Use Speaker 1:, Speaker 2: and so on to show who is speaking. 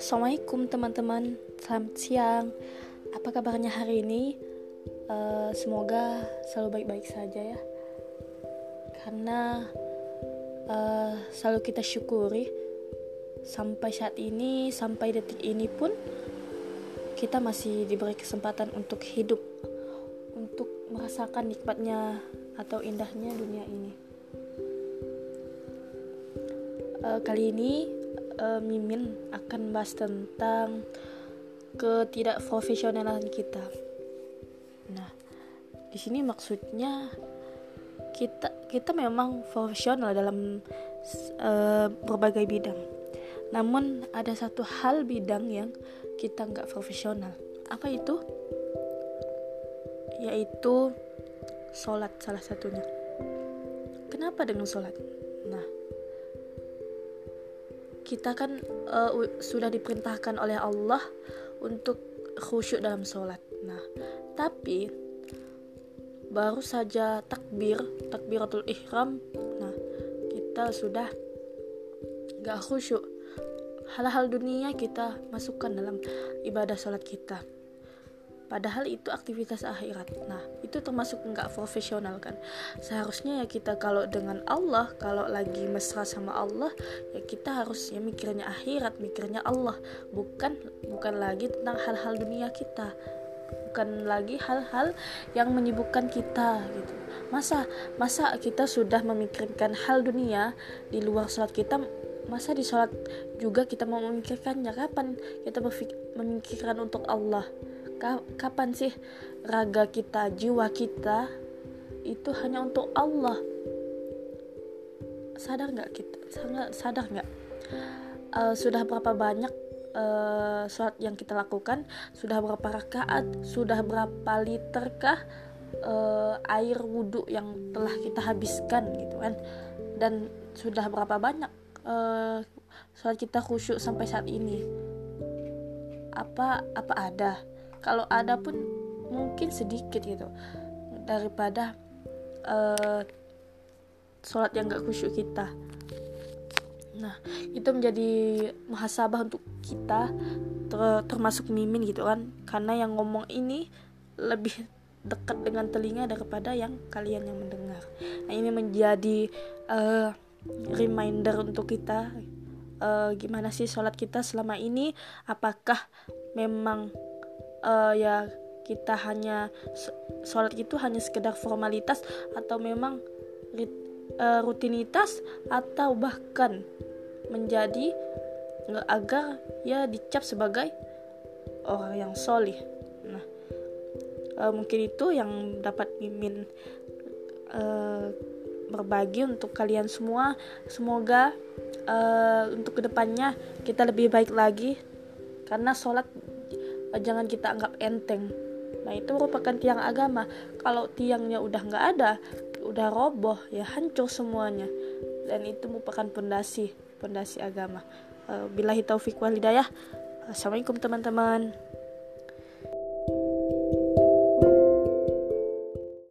Speaker 1: Assalamualaikum teman-teman, selamat siang. Apa kabarnya hari ini? Uh, semoga selalu baik-baik saja ya. Karena uh, selalu kita syukuri sampai saat ini, sampai detik ini pun kita masih diberi kesempatan untuk hidup, untuk merasakan nikmatnya atau indahnya dunia ini. Uh, kali ini uh, Mimin akan bahas tentang ketidakprofesionalan kita. Nah, di sini maksudnya kita kita memang profesional dalam uh, berbagai bidang. Namun ada satu hal bidang yang kita nggak profesional. Apa itu? Yaitu sholat salah satunya. Kenapa dengan sholat? Nah, kita kan uh, sudah diperintahkan oleh Allah untuk khusyuk dalam sholat. Nah, tapi baru saja takbir, takbiratul ihram, nah kita sudah gak khusyuk. Hal-hal dunia kita masukkan dalam ibadah sholat kita padahal itu aktivitas akhirat. Nah itu termasuk nggak profesional kan? Seharusnya ya kita kalau dengan Allah kalau lagi mesra sama Allah ya kita harus ya mikirnya akhirat mikirnya Allah. Bukan bukan lagi tentang hal-hal dunia kita. Bukan lagi hal-hal yang menyibukkan kita gitu. Masa masa kita sudah memikirkan hal dunia di luar sholat kita masa di sholat juga kita mau memikirkannya? Kapan kita memikirkan untuk Allah kapan sih raga kita, jiwa kita itu hanya untuk Allah? Sadar nggak kita? Sangat sadar nggak? Uh, sudah berapa banyak uh, sholat yang kita lakukan? Sudah berapa rakaat? Sudah berapa literkah uh, air wudhu yang telah kita habiskan gitu kan? Dan sudah berapa banyak uh, sholat kita khusyuk sampai saat ini? Apa apa ada? Kalau ada pun mungkin sedikit gitu. Daripada uh, sholat yang gak khusyuk kita. Nah itu menjadi muhasabah untuk kita ter termasuk mimin gitu kan. Karena yang ngomong ini lebih dekat dengan telinga daripada yang kalian yang mendengar. Nah ini menjadi uh, reminder untuk kita uh, gimana sih sholat kita selama ini? Apakah memang uh, ya kita hanya sholat itu hanya sekedar formalitas atau memang uh, rutinitas atau bahkan menjadi agar ya dicap sebagai orang yang solih. Nah, uh, mungkin itu yang dapat mimin uh, berbagi untuk kalian semua. Semoga uh, untuk ke depannya kita lebih baik lagi karena sholat jangan kita anggap enteng. Nah itu merupakan tiang agama. Kalau tiangnya udah nggak ada udah roboh ya hancur semuanya. Dan itu merupakan pondasi pondasi agama. Uh, billahi taufik wal hidayah. Assalamualaikum teman-teman